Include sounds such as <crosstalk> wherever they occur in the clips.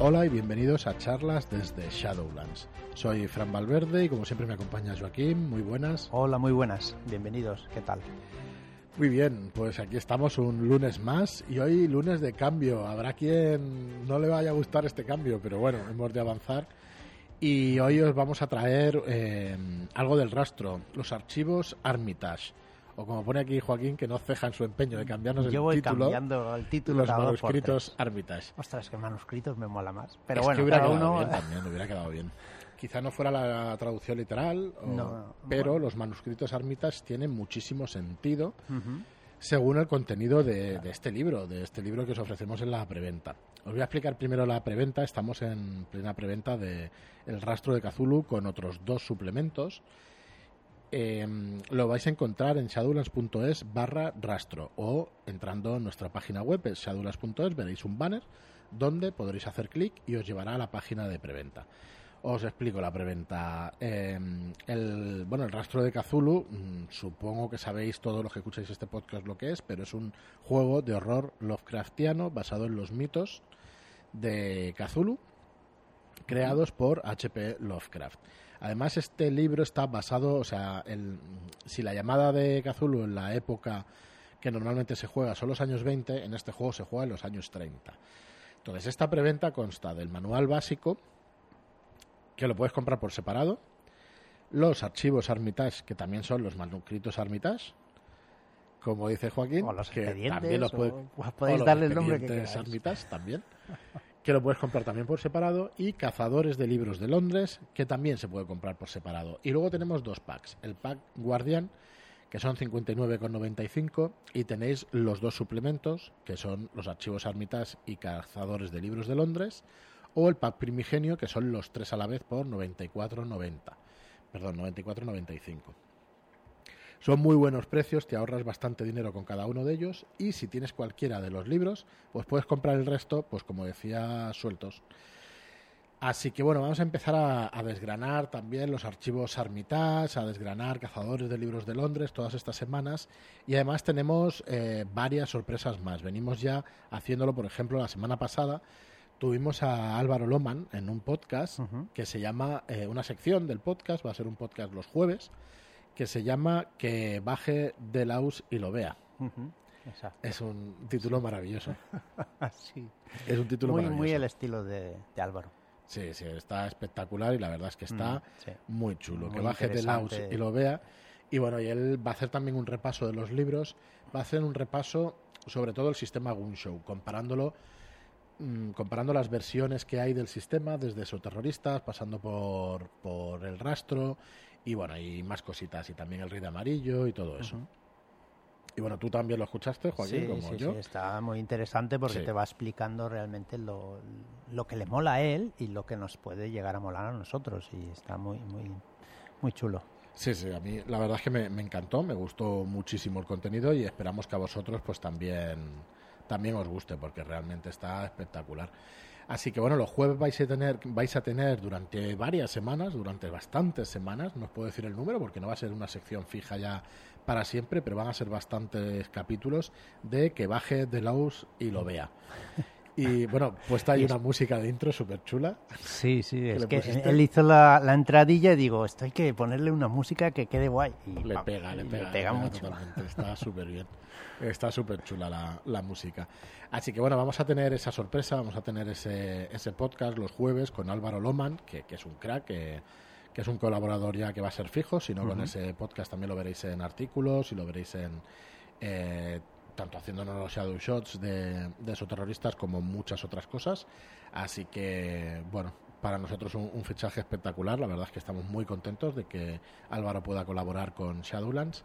Hola y bienvenidos a charlas desde Shadowlands. Soy Fran Valverde y como siempre me acompaña Joaquín. Muy buenas. Hola, muy buenas. Bienvenidos. ¿Qué tal? Muy bien, pues aquí estamos un lunes más y hoy lunes de cambio. Habrá quien no le vaya a gustar este cambio, pero bueno, hemos de avanzar. Y hoy os vamos a traer eh, algo del rastro, los archivos Armitage o como pone aquí Joaquín, que no ceja en su empeño de cambiarnos Yo el voy título. cambiando el título los manuscritos. Armitage. Ostras, que manuscritos me mola más. Pero Es bueno, que hubiera cada quedado uno. bien también, hubiera quedado bien. Quizá no fuera la traducción literal, o- No, pero bueno. los manuscritos Armitage tienen muchísimo sentido Ujú. según el contenido de, de este libro, de este libro que os ofrecemos en la preventa. Os voy a explicar primero la preventa. Estamos en plena preventa de El rastro de Cthulhu con otros dos suplementos. Eh, lo vais a encontrar en shadowlands.es barra rastro o entrando en nuestra página web, es shadowlands.es, veréis un banner donde podréis hacer clic y os llevará a la página de preventa. Os explico la preventa. Eh, el, bueno, el rastro de Cthulhu, mm, supongo que sabéis todos los que escucháis este podcast lo que es, pero es un juego de horror Lovecraftiano basado en los mitos de Cthulhu, creados por H.P. Lovecraft. Además, este libro está basado, o sea, el- si la llamada de Cthulhu en la época que normalmente se juega son los años 20, en este juego se juega en los años 30. Entonces, esta preventa consta del manual básico, que lo puedes comprar por separado, los archivos Armitage, que también son los manuscritos Armitage, como dice Joaquín, O los que también los puede- o podéis o los darle el nombre que queráis. Armitage también, <laughs> que lo puedes comprar también por separado, y Cazadores de Libros de Londres, que también se puede comprar por separado. Y luego tenemos dos packs, el pack Guardián, que son 59,95, y tenéis los dos suplementos, que son los archivos Armitage y Cazadores de Libros de Londres, o el pack Primigenio, que son los tres a la vez por 94,90. Perdón, 94,95. Son muy buenos precios, te ahorras bastante dinero con cada uno de ellos y si tienes cualquiera de los libros, pues puedes comprar el resto, pues como decía, sueltos. Así que bueno, vamos a empezar a, a desgranar también los archivos Armitage, a desgranar Cazadores de Libros de Londres todas estas semanas y además tenemos eh, varias sorpresas más. Venimos ya haciéndolo, por ejemplo, la semana pasada tuvimos a Álvaro Loman en un podcast que se llama, eh, una sección del podcast, va a ser un podcast los jueves, que se llama Que baje de Laus y lo vea. Exacto. Es un título maravilloso. <laughs> Sí. Es un título Muy, maravilloso. muy el estilo de, de Álvaro. Sí, sí, está espectacular y la verdad es que está Mm, sí. muy chulo. Muy que baje de Laus y lo vea. Y bueno, y él va a hacer también un repaso de los libros, va a hacer un repaso sobre todo el sistema Gunshow, comparándolo mm, comparando las versiones que hay del sistema, desde Exoterroristas, pasando por, por el rastro, y bueno, y más cositas, y también el Rey de Amarillo y todo eso. Y bueno, tú también lo escuchaste, Joaquín, Sí, como sí, yo. sí, está muy interesante porque Sí. te va explicando realmente lo, lo que le mola a él y lo que nos puede llegar a molar a nosotros y está muy, muy, muy chulo. Sí, sí, a mí la verdad es que me, me encantó, me gustó muchísimo el contenido y esperamos que a vosotros pues también, también os guste porque realmente está espectacular. Así que bueno, los jueves vais a tener, vais a tener durante varias semanas, durante bastantes semanas, no os puedo decir el número porque no va a ser una sección fija ya para siempre, pero van a ser bastantes capítulos de que baje de Laus y lo vea. Y <laughs> bueno, puesta ahí Y es- una música de intro súper chula. Sí, sí, es que pusiste? él hizo la, la entradilla y digo, esto hay que ponerle una música que quede guay. Y Le pega, le pega, le pega mucho. totalmente. <laughs> Está súper bien. Está súper chula la, la música. Así que bueno, vamos a tener esa sorpresa, vamos a tener ese, ese podcast los jueves con Álvaro Loman, que, que es un crack, que, que es un colaborador ya que va a ser fijo, sino con Ujú. ese podcast también lo veréis en artículos y lo veréis en... eh, tanto haciéndonos los shadow shots de, de esos terroristas como muchas otras cosas. Así que, bueno, para nosotros un, un fichaje espectacular. La verdad es que estamos muy contentos de que Álvaro pueda colaborar con Shadowlands.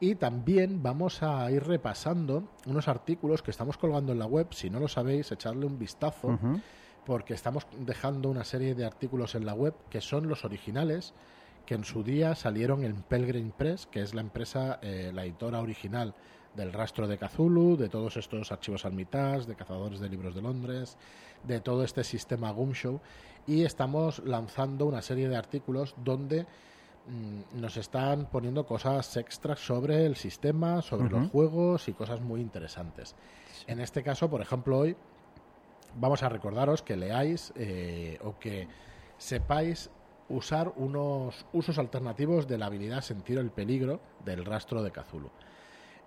Y también vamos a ir repasando unos artículos que estamos colgando en la web. Si no lo sabéis, echarle un vistazo, porque estamos dejando una serie de artículos en la web que son los originales que en su día salieron en Pelgrim Press, que es la empresa, eh, la editora original del rastro de Cthulhu, de todos estos archivos Armitage, de Cazadores de Libros de Londres, de todo este sistema Gumshow, y estamos lanzando una serie de artículos donde mm, nos están poniendo cosas extras sobre el sistema, sobre los juegos y cosas muy interesantes. En este caso, por ejemplo, hoy vamos a recordaros que leáis eh, o que sepáis usar unos usos alternativos de la habilidad sentir el peligro del rastro de Cthulhu.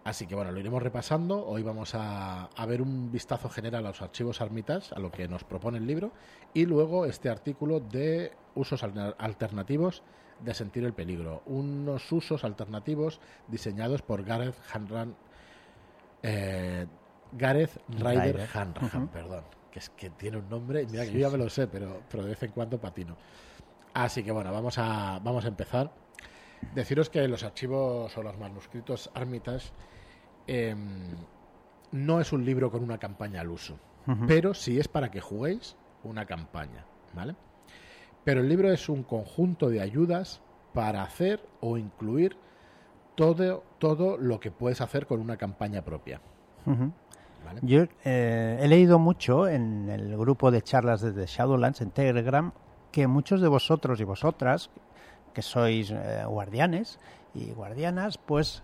Así que bueno, lo iremos repasando. Hoy vamos a, ver un vistazo general a los archivos Armitas, a lo que nos propone el libro, y luego este artículo de usos alternativos de sentir el peligro. Unos usos alternativos diseñados por Gareth Hanran. Eh, Gareth Ryder Hanrahan, perdón. Que es que tiene un nombre, mira que yo ya me lo sé, pero, pero de vez en cuando patino. Así que bueno, vamos a, vamos a empezar. Deciros que los archivos o los manuscritos Armitage Em, no es un libro con una campaña al uso, pero sí es para que juguéis una campaña, ¿vale? Pero el libro es un conjunto de ayudas para hacer o incluir todo, todo lo que puedes hacer con una campaña propia. Yo eh, he leído mucho en el grupo de charlas de Shadowlands en Telegram que muchos de vosotros y vosotras, que sois eh, guardianes y guardianas, pues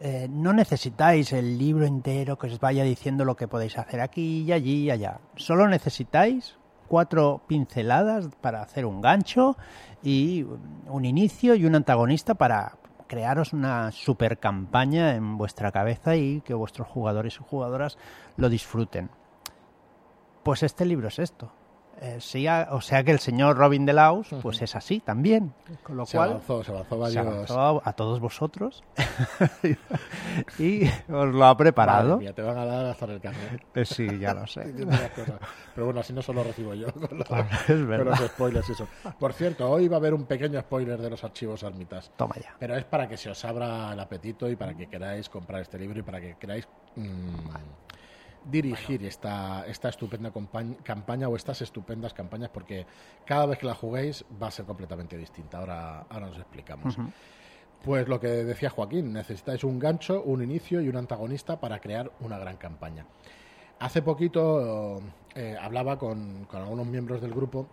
eh, no necesitáis el libro entero que os vaya diciendo lo que podéis hacer aquí y allí y allá. Solo necesitáis cuatro pinceladas para hacer un gancho y un inicio y un antagonista para crearos una super campaña en vuestra cabeza y que vuestros jugadores y jugadoras lo disfruten. Pues este libro es esto. Eh, o sea que el señor Robin de Laus, pues es así también. Con lo se cual, avanzó, se avanzó, varios... a, todos vosotros <laughs> y os lo ha preparado. te van a dar hasta el carnet. Eh, sí, ya lo sé. <laughs> Pero bueno, así no solo recibo yo <laughs> con los, spoilers y eso. Por cierto, hoy va a haber un pequeño spoiler de los archivos almitas. Toma ya. Pero es para que se os abra el apetito y para que queráis comprar este libro y para que queráis... Mm, dirigir esta, esta estupenda campaña o estas estupendas campañas porque cada vez que la juguéis va a ser completamente distinta. Ahora, ahora nos explicamos. Pues lo que decía Joaquín, necesitáis un gancho, un inicio y un antagonista para crear una gran campaña. Hace poquito eh, hablaba con, con algunos miembros del grupo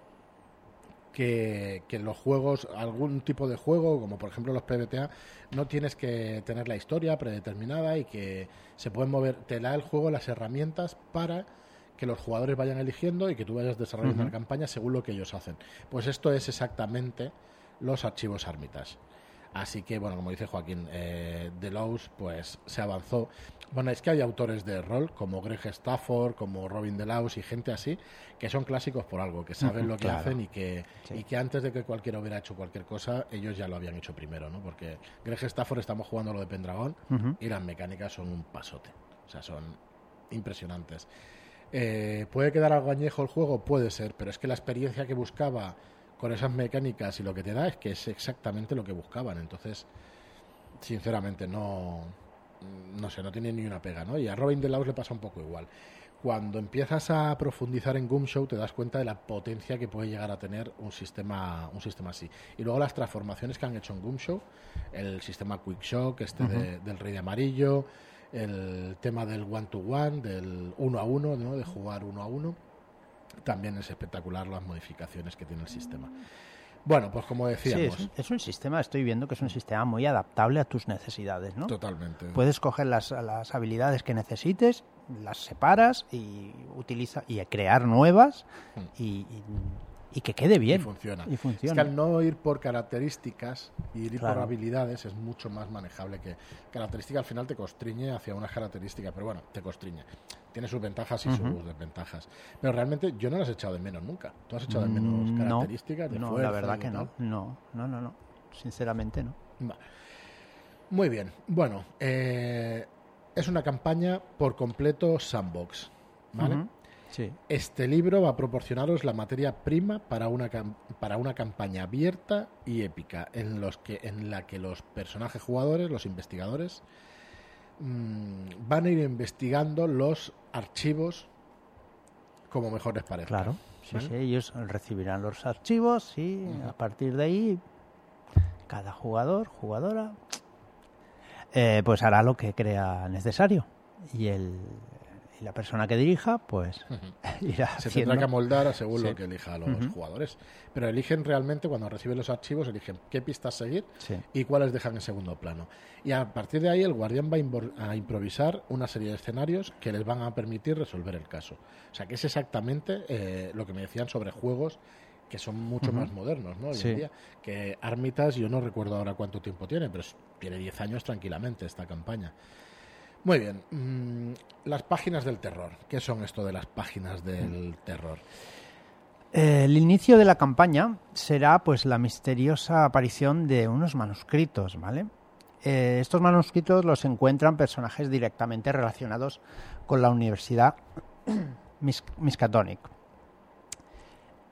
que, que, los juegos, algún tipo de juego, como por ejemplo los PBTA, no tienes que tener la historia predeterminada y que se pueden mover, te da el juego las herramientas para que los jugadores vayan eligiendo y que tú vayas desarrollando la campaña según lo que ellos hacen. Pues esto es exactamente los archivos Armitage. Así que, bueno, como dice Joaquín, eh, Delos pues se avanzó. Bueno, es que hay autores de rol como Greg Stafford, como Robin Delos y gente así, que son clásicos por algo, que saben lo que hacen y que, y que antes de que cualquiera hubiera hecho cualquier cosa, ellos ya lo habían hecho primero, ¿no? Porque Greg Stafford estamos jugando lo de Pendragon y las mecánicas son un pasote. O sea, son impresionantes. Eh, ¿Puede quedar algo añejo el juego? Puede ser, pero es que la experiencia que buscaba con esas mecánicas y lo que te da es que es exactamente lo que buscaban. Entonces, sinceramente, no, no sé, no tiene ni una pega, ¿no? Y a Robin Laus le pasa un poco igual. Cuando empiezas a profundizar en Show te das cuenta de la potencia que puede llegar a tener un sistema, un sistema así. Y luego las transformaciones que han hecho en Show el sistema Quick Shock, este del Rey de Amarillo, el tema del one-to-one, del uno a uno, ¿no? De jugar uno a uno también es espectacular las modificaciones que tiene el sistema. Bueno, pues como decíamos. Sí, es, un, sistema, estoy viendo que es un sistema muy adaptable a tus necesidades, ¿no? Totalmente. Puedes coger las, las habilidades que necesites, las separas y utiliza y crear nuevas mm. y y que quede bien. Y funciona. Es que al no ir por características y ir por habilidades es mucho más manejable que característica al final te constriñe hacia unas características, pero bueno, te constriñe. Tiene sus ventajas y sus desventajas. Pero realmente yo no las he echado de menos nunca. ¿Tú has echado de menos mm, características? No, la verdad que no. No, no, no, no. Sinceramente no. Muy bien. Bueno, eh, es una campaña por completo sandbox. ¿Vale? Este libro va a proporcionaros la materia prima para una, para una campaña abierta y épica en, los que, en la que los personajes jugadores, los investigadores, mm, van a ir investigando los archivos como mejor les parezca. Claro, ellos recibirán los archivos y a partir de ahí cada jugador, jugadora, eh, pues hará lo que crea necesario. Y el, Y la persona que dirija, pues <laughs> irá Se haciendo. tendrá que amoldar según Sí. lo que elija a los jugadores. Pero eligen realmente, cuando reciben los archivos, eligen qué pistas seguir Sí. y cuáles dejan en segundo plano. Y a partir de ahí el guardián va a, improvisar una serie de escenarios que les van a permitir resolver el caso. O sea, que es exactamente eh, lo que me decían sobre juegos que son mucho más modernos, ¿no? Hoy Sí. en día. Que Armitas, yo no recuerdo ahora cuánto tiempo tiene, pero tiene 10 años tranquilamente esta campaña. Muy bien. mm, las páginas del terror. ¿Qué son esto de las páginas del terror? El inicio de la campaña será pues la misteriosa aparición de unos manuscritos, ¿vale? Eh, estos manuscritos los encuentran personajes directamente relacionados con la Universidad Mis- Miskatonic.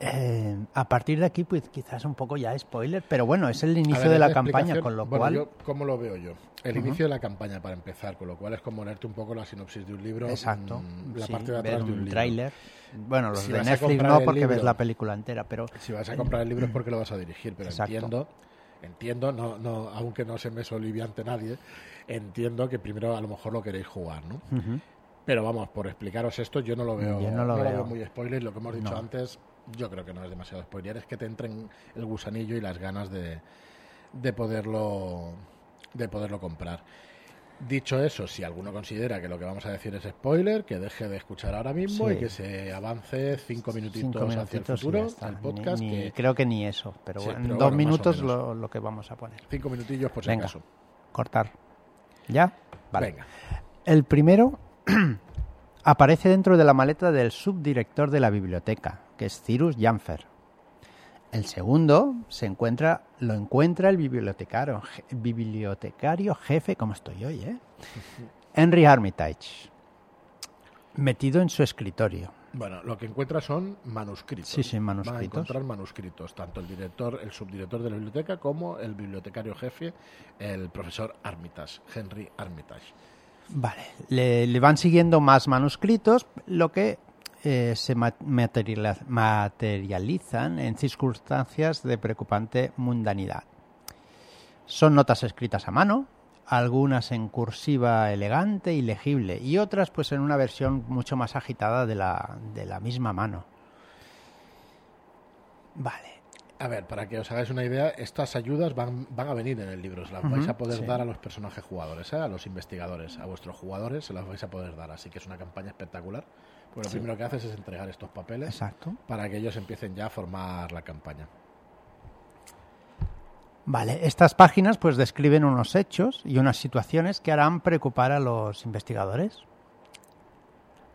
Eh, a partir de aquí, pues quizás un poco ya spoiler, pero bueno, es el inicio ver, de la campaña, con lo bueno, cual... yo, ¿Cómo lo veo yo? El inicio de la campaña, para empezar, con lo cual es como leerte un poco la sinopsis de un libro. Exacto. mm, La sí, parte de ver atrás de un un tráiler. Bueno, los Si de Netflix no, porque ves la película entera, pero Si vas a comprar el libro es <clears throat> porque lo vas a dirigir, pero Exacto. entiendo, entiendo, no, no, aunque no se me soliviante nadie, entiendo que primero a lo mejor lo queréis jugar, ¿no? Pero vamos, por explicaros esto, yo no lo veo, Yo no lo veo. muy spoiler. Lo que hemos dicho No. antes, yo creo que no es demasiado spoiler. Es que te entren el gusanillo y las ganas de, de poderlo de poderlo comprar. Dicho eso, si alguno considera que lo que vamos a decir es spoiler, que deje de escuchar ahora mismo Sí. y que se avance cinco minutitos, cinco hacia el futuro al podcast. ni- que Creo que ni eso, pero Sí, bueno, pero en dos minutos lo, lo que vamos a poner. Cinco minutillos por si Venga. acaso. Cortar. ¿Ya? Vale. Venga. El primero <clears throat> aparece dentro de la maleta del subdirector de la biblioteca, que es Cyrus Janfer. El segundo se encuentra, lo encuentra el bibliotecario, je- bibliotecario jefe, como estoy hoy, ¿eh? <laughs> Henry Armitage, metido en su escritorio. Bueno, lo que encuentra son manuscritos. Sí, sí, Va a manuscritos. encontrar manuscritos, tanto el director, el subdirector de la biblioteca, como el bibliotecario jefe, el profesor Armitage, Henry Armitage. Vale, le, le van siguiendo más manuscritos, lo que eh, se materializan en circunstancias de preocupante mundanidad. Son notas escritas a mano, algunas en cursiva elegante y legible, y otras pues en una versión mucho más agitada de la, de la misma mano. Vale, A ver, para que os hagáis una idea, estas ayudas van, van a venir en el libro, se las vais a poder sí. dar a los personajes jugadores, ¿eh? a los investigadores, a vuestros jugadores se las vais a poder dar, así que es una campaña espectacular. Pues lo primero que haces es entregar estos papeles exacto. para que ellos empiecen ya a formar la campaña. Vale, estas páginas pues describen unos hechos y unas situaciones que harán preocupar a los investigadores.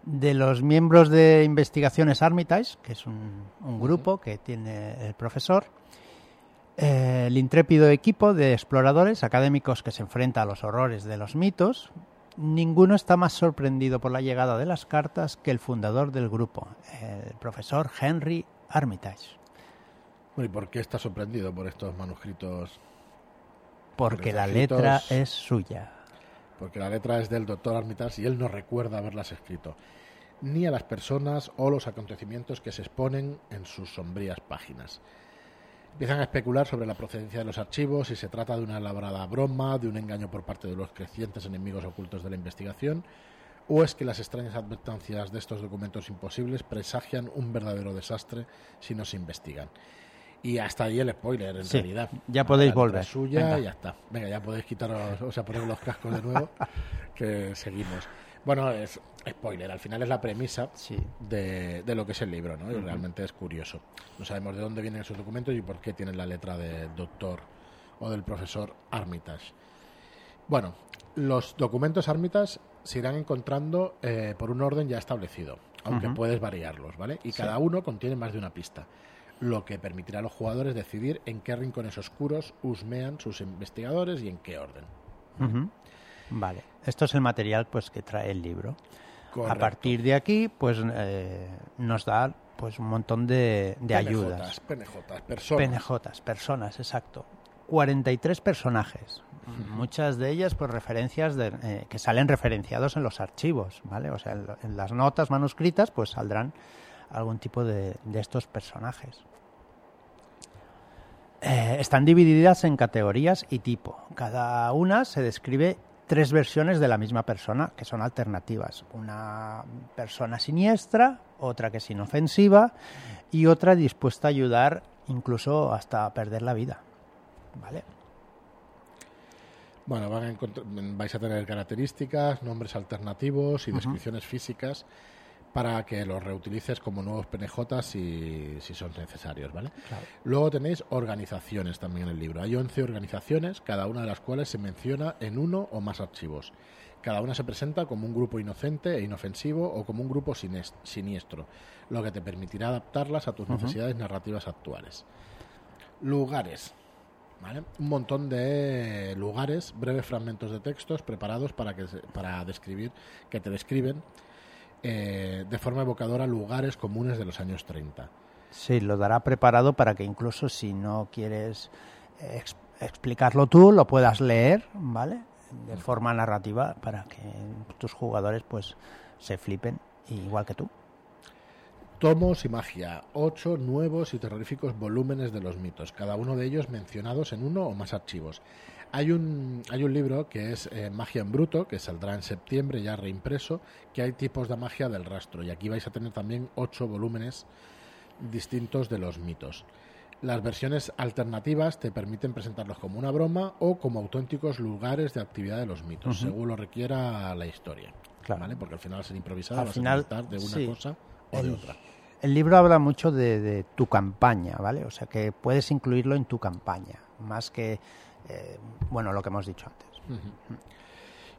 De los miembros de Investigaciones Armitage, que es un, un grupo que tiene el profesor, eh, el intrépido equipo de exploradores académicos que se enfrenta a los horrores de los mitos, ninguno está más sorprendido por la llegada de las cartas que el fundador del grupo, el profesor Henry Armitage. ¿y por qué estás sorprendido por estos manuscritos? Porque la letra es suya. Porque la letra es del doctor Armitage y él no recuerda haberlas escrito, ni a las personas o los acontecimientos que se exponen en sus sombrías páginas. Empiezan a especular sobre la procedencia de los archivos, si se trata de una elaborada broma, de un engaño por parte de los crecientes enemigos ocultos de la investigación, o es que las extrañas advertencias de estos documentos imposibles presagian un verdadero desastre si no se investigan. Y hasta ahí el spoiler, en Sí, realidad. ya podéis volver. suya Venga. y ya está. Venga, ya podéis quitaros, o sea, poner los cascos de nuevo, <laughs> que seguimos. Bueno, es spoiler, al final es la premisa Sí. de, de lo que es el libro, ¿no? Y realmente es curioso. No sabemos de dónde vienen esos documentos y por qué tienen la letra del doctor o del profesor Armitage. Bueno, los documentos Armitage se irán encontrando eh, por un orden ya establecido, aunque puedes variarlos, ¿vale? Y cada uno contiene más de una pista, lo que permitirá a los jugadores decidir en qué rincones oscuros husmean sus investigadores y en qué orden. Vale, esto es el material pues que trae el libro. A partir de aquí, pues eh, nos da pues un montón de, de ayudas. PNJs, personas. PNJs, personas, exacto. 43 personajes. Muchas de ellas, pues referencias de, eh, que salen referenciados en los archivos, ¿vale? O sea, en, en las notas manuscritas, pues saldrán algún tipo de, de estos personajes. Eh, están divididas en categorías y tipo. Cada una se describe tres versiones de la misma persona que son alternativas. Una persona siniestra, otra que es inofensiva y otra dispuesta a ayudar incluso hasta perder la vida. ¿Vale? Bueno, vais a tener características, nombres alternativos y descripciones físicas para que los reutilices como nuevos PNJ si, si son necesarios, ¿vale? Luego tenéis organizaciones también en el libro. Hay 11 organizaciones, cada una de las cuales se menciona en uno o más archivos. Cada una se presenta como un grupo inocente e inofensivo o como un grupo siniestro, lo que te permitirá adaptarlas a tus necesidades narrativas actuales. Lugares. ¿Vale? Un montón de lugares, breves fragmentos de textos preparados para, que, para describir, que te describen eh, de forma evocadora lugares comunes de los años 30. Sí, lo dará preparado para que incluso si no quieres explicarlo tú, lo puedas leer, ¿vale? De forma narrativa para que tus jugadores pues se flipen igual que tú. Tomos y magia, ocho nuevos y terroríficos volúmenes de los mitos, cada uno de ellos mencionados en uno o más archivos. Hay un, hay un libro que es eh, Magia en Bruto, que saldrá en septiembre ya reimpreso, que hay tipos de magia del rastro. Y aquí vais a tener también ocho volúmenes distintos de los mitos. Las versiones alternativas te permiten presentarlos como una broma o como auténticos lugares de actividad de los mitos, según lo requiera la historia. ¿vale? Porque al final ser improvisado al final, a de una cosa o de otra. El libro habla mucho de, de, tu campaña, ¿vale? O sea que puedes incluirlo en tu campaña, más que eh, bueno, lo que hemos dicho antes.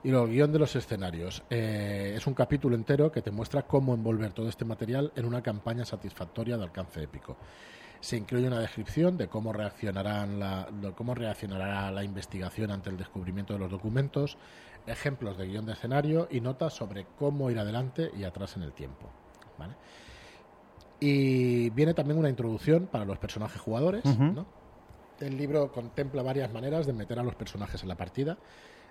Y el guion de los escenarios. Eh, es un capítulo entero que te muestra cómo envolver todo este material en una campaña satisfactoria de alcance épico. Se incluye una descripción de cómo, reaccionarán la, cómo reaccionará la investigación ante el descubrimiento de los documentos, ejemplos de guion de escenario y notas sobre cómo ir adelante y atrás en el tiempo. Y viene también una introducción para los personajes jugadores, ¿no? El libro contempla varias maneras de meter a los personajes en la partida,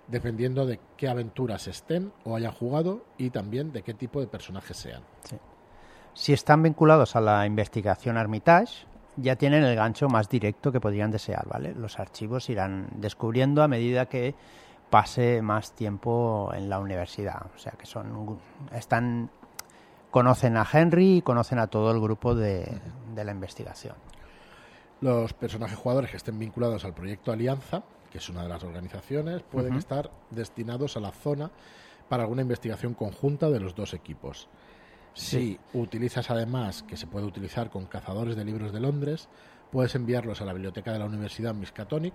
dependiendo de qué aventuras estén o hayan jugado y también de qué tipo de personajes sean. Si están vinculados a la investigación Armitage, ya tienen el gancho más directo que podrían desear, ¿vale? Los archivos irán descubriendo a medida que pase más tiempo en la universidad, o sea que son están conocen a Henry y conocen a todo el grupo de la investigación. Los personajes jugadores que estén vinculados al proyecto Alianza, que es una de las organizaciones, pueden estar destinados a la zona para alguna investigación conjunta de los dos equipos. Si utilizas además, que se puede utilizar con cazadores de libros de Londres, puedes enviarlos a la biblioteca de la Universidad Miskatonic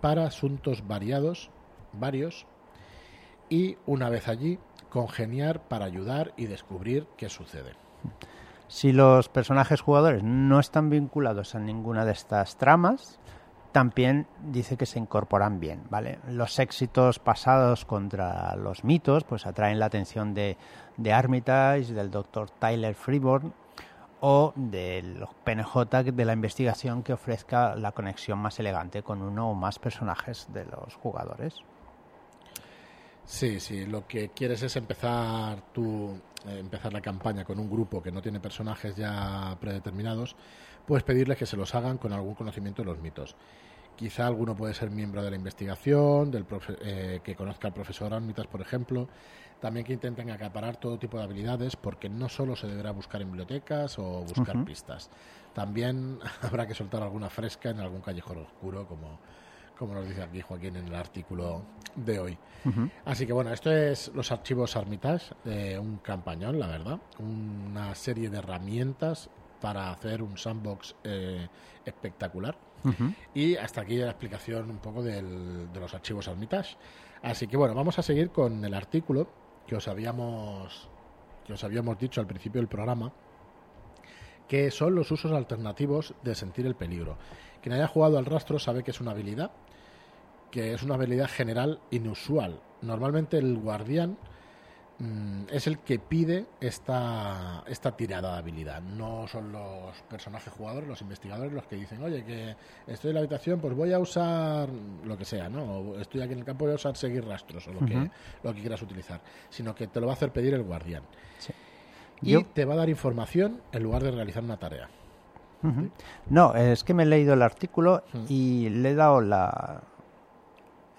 para asuntos variados, varios, y una vez allí, congeniar para ayudar y descubrir qué sucede. Si los personajes jugadores no están vinculados a ninguna de estas tramas, también dice que se incorporan bien, ¿vale? Los éxitos pasados contra los mitos pues atraen la atención de, de Armitage, del doctor Tyler Freeborn o del PNJ de la investigación que ofrezca la conexión más elegante con uno o más personajes de los jugadores. Sí, sí, lo que quieres es empezar tu, empezar la campaña con un grupo que no tiene personajes ya predeterminados, puedes pedirles que se los hagan con algún conocimiento de los mitos. Quizá alguno puede ser miembro de la investigación, del eh, que conozca al profesor Armitas, por ejemplo. También que intenten acaparar todo tipo de habilidades, porque no solo se deberá buscar en bibliotecas o buscar pistas. También <laughs> habrá que soltar alguna fresca en algún callejón oscuro, como, como nos dice aquí Joaquín en el artículo de hoy. Así que bueno, esto es los archivos Armitage, de un campañón, la verdad, una serie de herramientas para hacer un sandbox eh, espectacular. Y hasta aquí la explicación un poco de los archivos Armitage. Así que bueno, vamos a seguir con el artículo que os habíamos que os habíamos dicho al principio del programa, que son los usos alternativos de sentir el peligro. Quien haya jugado al rastro sabe que es una habilidad que es una habilidad general inusual. Normalmente el guardián mm, es el que pide esta, esta tirada de habilidad. No son los personajes jugadores, los investigadores los que dicen, oye, que estoy en la habitación, pues voy a usar lo que sea, ¿no? estoy aquí en el campo, voy a usar seguir rastros o lo, que, lo que quieras utilizar. Sino que te lo va a hacer pedir el guardián. Y te va a dar información en lugar de realizar una tarea. No, es que me he leído el artículo y le he dado la,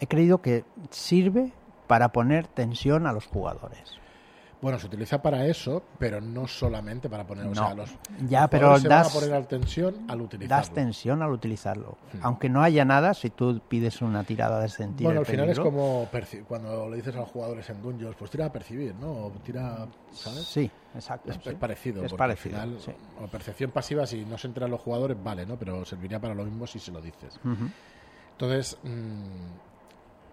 he creído que sirve para poner tensión a los jugadores. Bueno, se utiliza para eso, pero no solamente para poner. O sea, los, ya, pero se das, van a poner al tensión al utilizarlo. Das tensión al utilizarlo. Hmm. Aunque no haya nada, si tú pides una tirada de sentir. Bueno, al final es como cuando le dices a los jugadores en Dungeons, pues tira a percibir, ¿no? O tira. ¿Sabes? Sí, exacto. Es, es parecido. Es parecido. Al final, O percepción pasiva, si no se enteran los jugadores, vale, ¿no? Pero serviría para lo mismo si se lo dices. Uh -huh. Entonces. Mmm,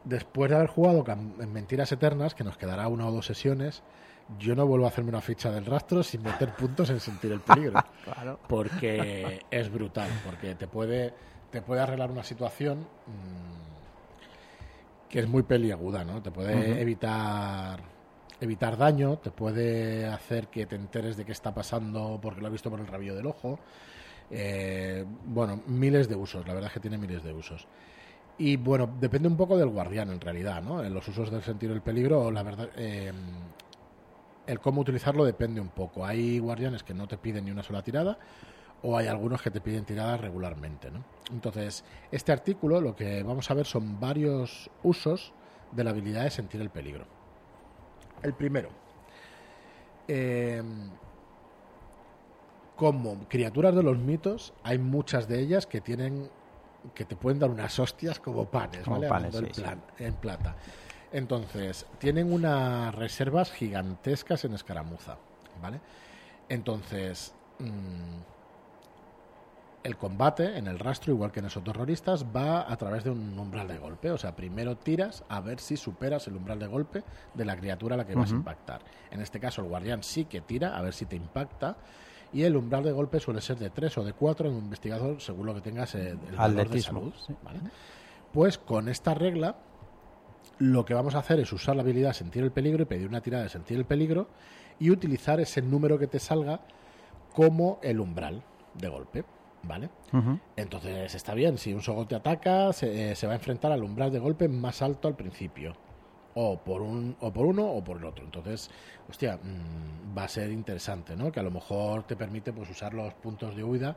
después de haber jugado en Mentiras Eternas, que nos quedará una o dos sesiones, yo no vuelvo a hacerme una ficha del rastro sin meter puntos en sentir el peligro. <laughs> claro. Porque es brutal, porque te puede, te puede arreglar una situación mmm, que es muy peliaguda, ¿no? Te puede uh -huh. evitar evitar daño, te puede hacer que te enteres de qué está pasando porque lo has visto por el rabillo del ojo. Eh, bueno, miles de usos, la verdad es que tiene miles de usos. Y bueno, depende un poco del guardián en realidad, ¿no? En los usos del sentir el peligro, la verdad, eh, el cómo utilizarlo depende un poco. Hay guardianes que no te piden ni una sola tirada o hay algunos que te piden tiradas regularmente, ¿no? Entonces, este artículo lo que vamos a ver son varios usos de la habilidad de sentir el peligro. El primero, eh, como criaturas de los mitos, hay muchas de ellas que tienen que te pueden dar unas hostias como panes, como ¿vale? Panes, sí, plan, sí. en plata. Entonces, tienen unas reservas gigantescas en escaramuza, ¿vale? Entonces, mmm, el combate en el rastro, igual que en esos terroristas, va a través de un umbral de golpe. O sea, primero tiras a ver si superas el umbral de golpe de la criatura a la que uh -huh. vas a impactar. En este caso, el guardián sí que tira a ver si te impacta y el umbral de golpe suele ser de 3 o de 4 en un investigador según lo que tengas el, el valor de salud. ¿vale? Pues con esta regla lo que vamos a hacer es usar la habilidad sentir el peligro y pedir una tirada de sentir el peligro y utilizar ese número que te salga como el umbral de golpe. ¿Vale? Uh -huh. Entonces está bien, si un Sogol te ataca, se, eh, se va a enfrentar al umbral de golpe más alto al principio o por un o por uno o por el otro. Entonces, hostia, mmm, va a ser interesante, ¿no? Que a lo mejor te permite pues usar los puntos de huida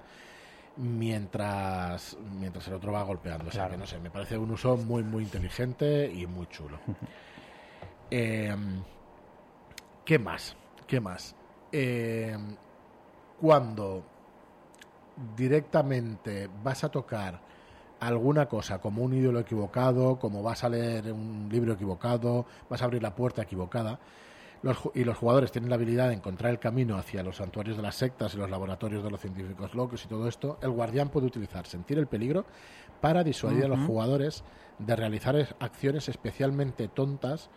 mientras mientras el otro va golpeando. O sea, claro. que no sé, me parece un uso muy muy inteligente y muy chulo. <laughs> eh, ¿Qué más? ¿Qué más? Eh, cuando directamente vas a tocar alguna cosa como un ídolo equivocado, como vas a leer un libro equivocado, vas a abrir la puerta equivocada, los, y los jugadores tienen la habilidad de encontrar el camino hacia los santuarios de las sectas y los laboratorios de los científicos locos y todo esto, el guardián puede utilizar sentir el peligro para disuadir uh -huh. a los jugadores de realizar acciones especialmente tontas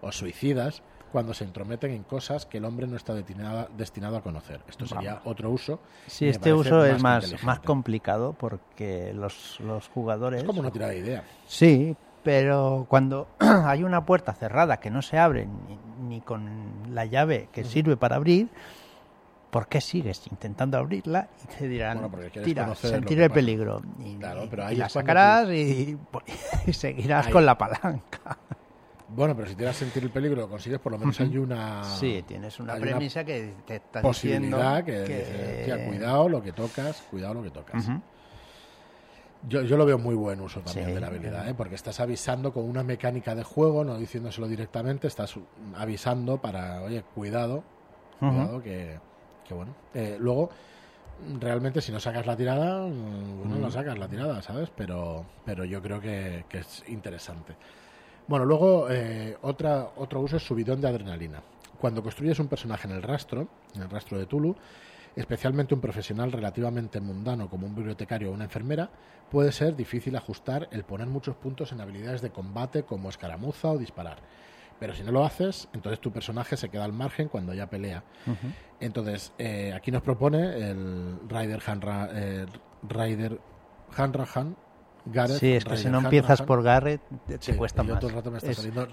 o suicidas cuando se entrometen en cosas que el hombre no está destinado, destinado a conocer. Esto sería Vamos. otro uso. Sí, este uso más es más, más complicado porque los, los jugadores... Es como una tirada de idea. Sí, pero cuando <clears throat> hay una puerta cerrada que no se abre ni, ni con la llave que uh -huh. sirve para abrir, ¿por qué sigues intentando abrirla? Y te dirán, bueno, tira, sentir el peligro. Y, claro, pero y la sacarás tú... y, <laughs> y, seguirás ahí. con la palanca. Bueno, pero si te das sentir el peligro, lo consigues, por lo menos hay una. Sí, tienes una premisa una que te está posibilidad diciendo que, que... Dice, cuidado lo que tocas, cuidado lo que tocas. Uh -huh. yo, yo, lo veo muy buen uso también sí, de la habilidad, ¿eh? porque estás avisando con una mecánica de juego, no diciéndoselo directamente, estás avisando para, oye, cuidado, cuidado uh -huh. que, que, bueno. Eh, luego, realmente si no sacas la tirada, bueno, uh -huh. no sacas la tirada, ¿sabes? Pero, pero yo creo que, que es interesante. Bueno, luego eh, otra, otro uso es subidón de adrenalina. Cuando construyes un personaje en el rastro, en el rastro de Tulu, especialmente un profesional relativamente mundano como un bibliotecario o una enfermera, puede ser difícil ajustar el poner muchos puntos en habilidades de combate como escaramuza o disparar. Pero si no lo haces, entonces tu personaje se queda al margen cuando ya pelea. Uh -huh. Entonces, eh, aquí nos propone el Rider Hanra, eh, Rider Hanrahan Gareth, sí, es que si no empiezas por Garrett te, sí, cuesta y más. Todo el rato me está saliendo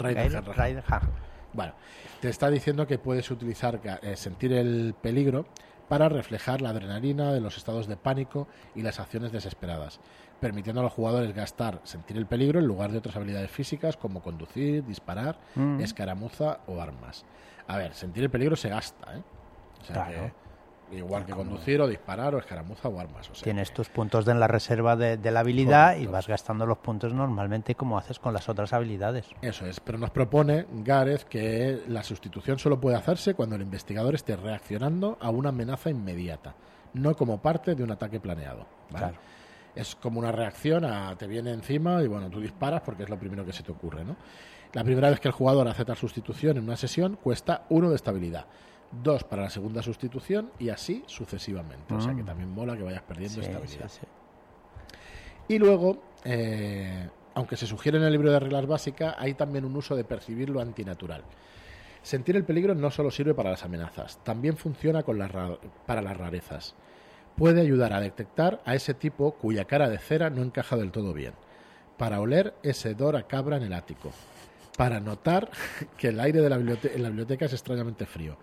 Bueno, te está diciendo que puedes utilizar eh, sentir el peligro para reflejar la adrenalina de los estados de pánico y las acciones desesperadas, permitiendo a los jugadores gastar sentir el peligro en lugar de otras habilidades físicas como conducir, disparar, mm. escaramuza o armas. A ver, sentir el peligro se gasta, ¿eh? O sea claro. Igual que conducir o disparar o escaramuza o armas. Tienes tus puntos de en la reserva de, la habilidad y vas gastando los puntos normalmente como haces con las otras habilidades. Eso es, pero nos propone Gareth que la sustitución solo puede hacerse cuando el investigador esté reaccionando a una amenaza inmediata, no como parte de un ataque planeado. Claro es como una reacción a te viene encima y bueno, tú disparas porque es lo primero que se te ocurre, ¿no? La primera vez que el jugador hace tal sustitución en una sesión cuesta uno de estabilidad, dos para la segunda sustitución y así sucesivamente. O sea que mm. también mola que vayas perdiendo estabilidad. Y luego, eh, aunque se sugiere en el libro de reglas básicas, hay también un uso de percibir lo antinatural. Sentir el peligro no solo sirve para las amenazas, también funciona con las para las rarezas puede ayudar a detectar a ese tipo cuya cara de cera no encaja del todo bien, para oler ese dor a cabra en el ático, para notar <laughs> que el aire de la en la biblioteca es extrañamente frío.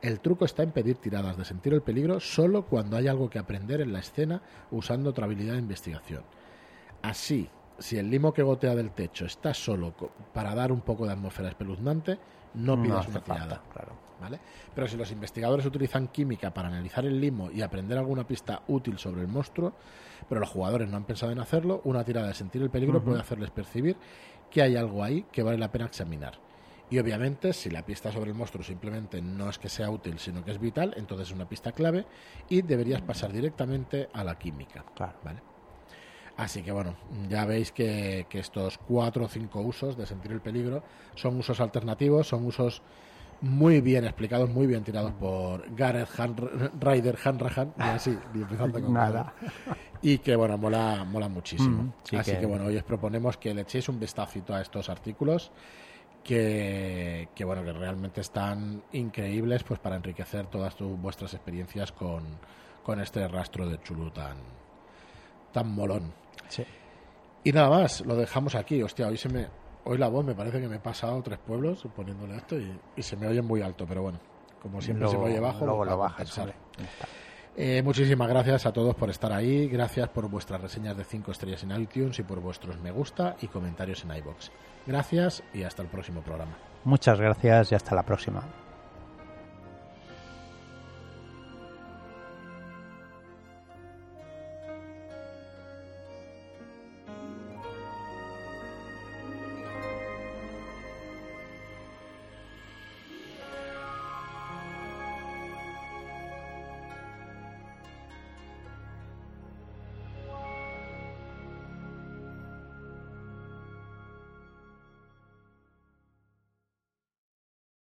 El truco está en pedir tiradas de sentir el peligro solo cuando hay algo que aprender en la escena usando otra habilidad de investigación. Así, si el limo que gotea del techo está solo para dar un poco de atmósfera espeluznante, no pidas una tirada. claro. Pero si los investigadores utilizan química para analizar el limo y aprender alguna pista útil sobre el monstruo, pero los jugadores no han pensado en hacerlo, una tirada de sentir el peligro puede hacerles percibir que hay algo ahí que vale la pena examinar. Y obviamente, si la pista sobre el monstruo simplemente no es que sea útil, sino que es vital, entonces es una pista clave y deberías pasar directamente a la química. ¿vale? Así que bueno, ya veis que, que, estos cuatro o cinco usos de sentir el peligro son usos alternativos, son usos muy bien explicados, muy bien tirados por Gareth Han, Ryder Hanrahan, y así, <laughs> empezando con Nada. Y que bueno, mola, mola muchísimo. Mm, así que... bueno, hoy os proponemos que le echéis un vistacito a estos artículos que, que bueno, que realmente están increíbles pues para enriquecer todas tus, vuestras experiencias con, con este rastro de Chulu tan, tan molón. Sí. Y nada más, lo dejamos aquí. Hostia, hoy se me, Hoy la voz me parece que me he pasado tres pueblos poniéndole esto y, se me oye muy alto, pero bueno, como siempre se me oye bajo, luego lo bajas. Eh, muchísimas gracias a todos por estar ahí, gracias por vuestras reseñas de 5 estrellas en iTunes y por vuestros me gusta y comentarios en iBox. Gracias y hasta el próximo programa. Muchas gracias y hasta la próxima.